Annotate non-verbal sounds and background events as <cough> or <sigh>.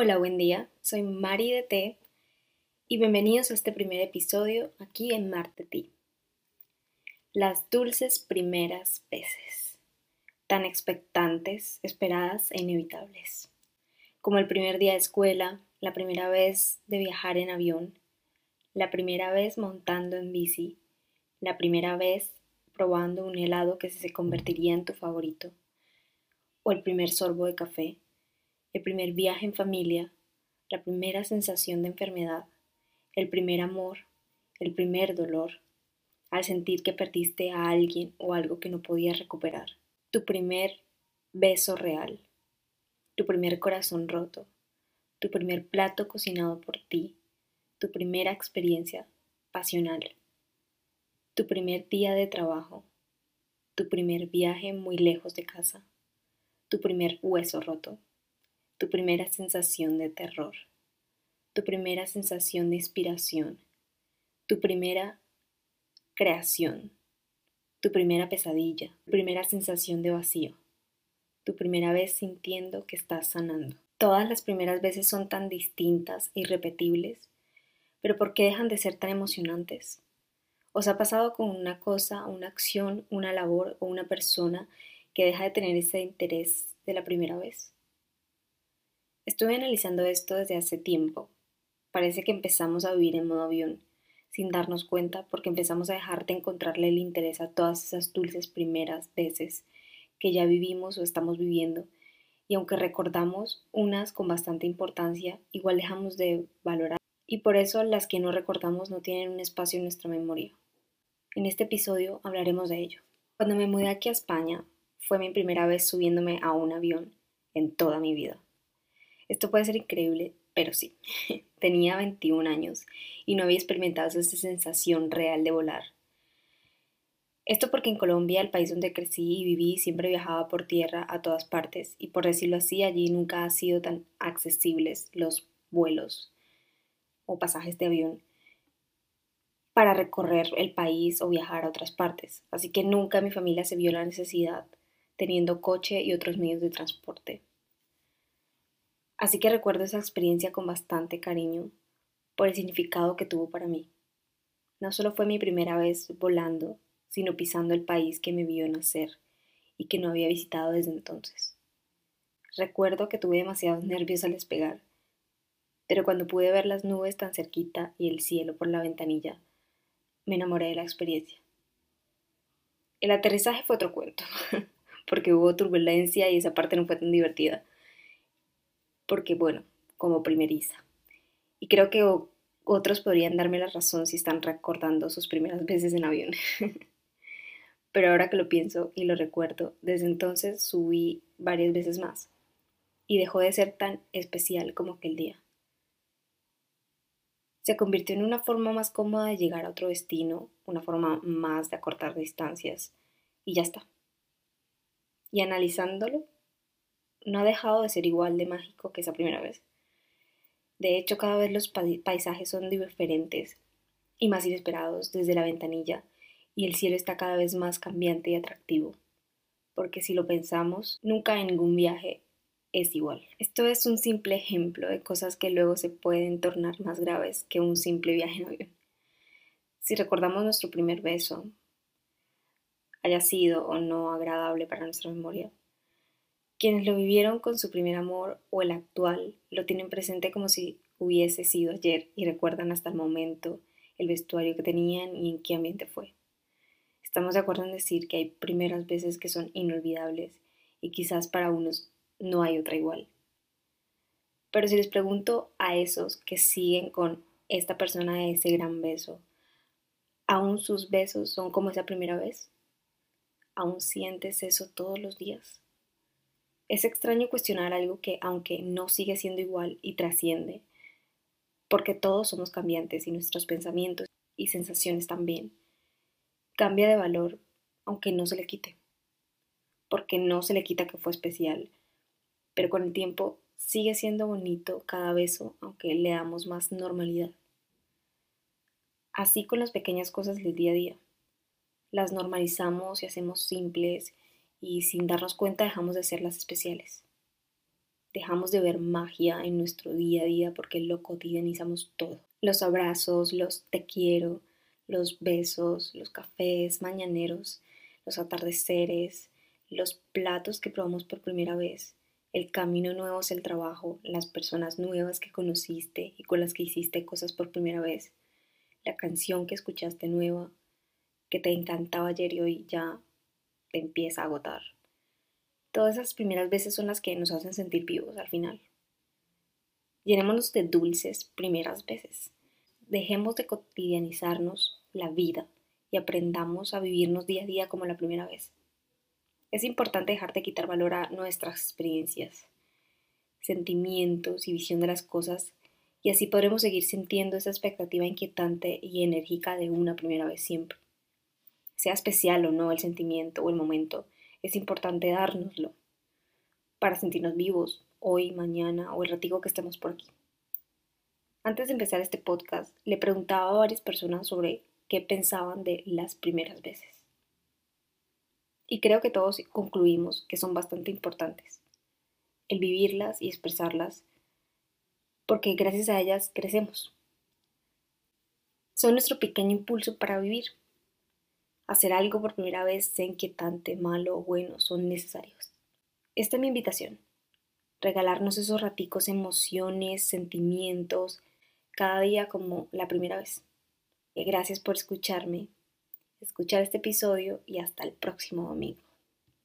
Hola, buen día. Soy Mari de T y bienvenidos a este primer episodio aquí en Marte Ti. Las dulces primeras veces, tan expectantes, esperadas e inevitables, como el primer día de escuela, la primera vez de viajar en avión, la primera vez montando en bici, la primera vez probando un helado que se convertiría en tu favorito, o el primer sorbo de café el primer viaje en familia, la primera sensación de enfermedad, el primer amor, el primer dolor, al sentir que perdiste a alguien o algo que no podías recuperar, tu primer beso real, tu primer corazón roto, tu primer plato cocinado por ti, tu primera experiencia pasional, tu primer día de trabajo, tu primer viaje muy lejos de casa, tu primer hueso roto tu primera sensación de terror, tu primera sensación de inspiración, tu primera creación, tu primera pesadilla, tu primera sensación de vacío, tu primera vez sintiendo que estás sanando. Todas las primeras veces son tan distintas e irrepetibles, pero ¿por qué dejan de ser tan emocionantes? ¿Os ha pasado con una cosa, una acción, una labor o una persona que deja de tener ese interés de la primera vez? Estuve analizando esto desde hace tiempo. Parece que empezamos a vivir en modo avión, sin darnos cuenta porque empezamos a dejar de encontrarle el interés a todas esas dulces primeras veces que ya vivimos o estamos viviendo, y aunque recordamos unas con bastante importancia, igual dejamos de valorar, y por eso las que no recordamos no tienen un espacio en nuestra memoria. En este episodio hablaremos de ello. Cuando me mudé aquí a España, fue mi primera vez subiéndome a un avión en toda mi vida. Esto puede ser increíble, pero sí, <laughs> tenía 21 años y no había experimentado esa sensación real de volar. Esto porque en Colombia, el país donde crecí y viví, siempre viajaba por tierra a todas partes y por decirlo así, allí nunca han sido tan accesibles los vuelos o pasajes de avión para recorrer el país o viajar a otras partes. Así que nunca mi familia se vio la necesidad teniendo coche y otros medios de transporte. Así que recuerdo esa experiencia con bastante cariño por el significado que tuvo para mí. No solo fue mi primera vez volando, sino pisando el país que me vio nacer y que no había visitado desde entonces. Recuerdo que tuve demasiados nervios al despegar, pero cuando pude ver las nubes tan cerquita y el cielo por la ventanilla, me enamoré de la experiencia. El aterrizaje fue otro cuento, <laughs> porque hubo turbulencia y esa parte no fue tan divertida porque, bueno, como primeriza. Y creo que otros podrían darme la razón si están recordando sus primeras <laughs> veces en avión. <laughs> Pero ahora que lo pienso y lo recuerdo, desde entonces subí varias veces más y dejó de ser tan especial como aquel día. Se convirtió en una forma más cómoda de llegar a otro destino, una forma más de acortar distancias y ya está. Y analizándolo, no ha dejado de ser igual de mágico que esa primera vez. De hecho, cada vez los paisajes son diferentes y más inesperados desde la ventanilla y el cielo está cada vez más cambiante y atractivo. Porque si lo pensamos, nunca en ningún viaje es igual. Esto es un simple ejemplo de cosas que luego se pueden tornar más graves que un simple viaje en avión. Si recordamos nuestro primer beso, haya sido o no agradable para nuestra memoria, quienes lo vivieron con su primer amor o el actual lo tienen presente como si hubiese sido ayer y recuerdan hasta el momento el vestuario que tenían y en qué ambiente fue. Estamos de acuerdo en decir que hay primeras veces que son inolvidables y quizás para unos no hay otra igual. Pero si les pregunto a esos que siguen con esta persona de ese gran beso, ¿aún sus besos son como esa primera vez? ¿Aún sientes eso todos los días? Es extraño cuestionar algo que, aunque no sigue siendo igual y trasciende, porque todos somos cambiantes y nuestros pensamientos y sensaciones también, cambia de valor aunque no se le quite, porque no se le quita que fue especial, pero con el tiempo sigue siendo bonito cada beso aunque le damos más normalidad. Así con las pequeñas cosas del día a día. Las normalizamos y hacemos simples y sin darnos cuenta dejamos de ser las especiales. Dejamos de ver magia en nuestro día a día porque lo cotidianizamos todo. Los abrazos, los te quiero, los besos, los cafés mañaneros, los atardeceres, los platos que probamos por primera vez, el camino nuevo el trabajo, las personas nuevas que conociste y con las que hiciste cosas por primera vez, la canción que escuchaste nueva, que te encantaba ayer y hoy ya te empieza a agotar. Todas esas primeras veces son las que nos hacen sentir vivos al final. Llenémonos de dulces primeras veces. Dejemos de cotidianizarnos la vida y aprendamos a vivirnos día a día como la primera vez. Es importante dejar de quitar valor a nuestras experiencias, sentimientos y visión de las cosas y así podremos seguir sintiendo esa expectativa inquietante y enérgica de una primera vez siempre. Sea especial o no el sentimiento o el momento, es importante dárnoslo para sentirnos vivos hoy, mañana o el ratigo que estemos por aquí. Antes de empezar este podcast, le preguntaba a varias personas sobre qué pensaban de las primeras veces. Y creo que todos concluimos que son bastante importantes. El vivirlas y expresarlas, porque gracias a ellas crecemos. Son nuestro pequeño impulso para vivir. Hacer algo por primera vez, sea inquietante, malo o bueno, son necesarios. Esta es mi invitación. Regalarnos esos raticos, emociones, sentimientos, cada día como la primera vez. Gracias por escucharme, escuchar este episodio y hasta el próximo domingo.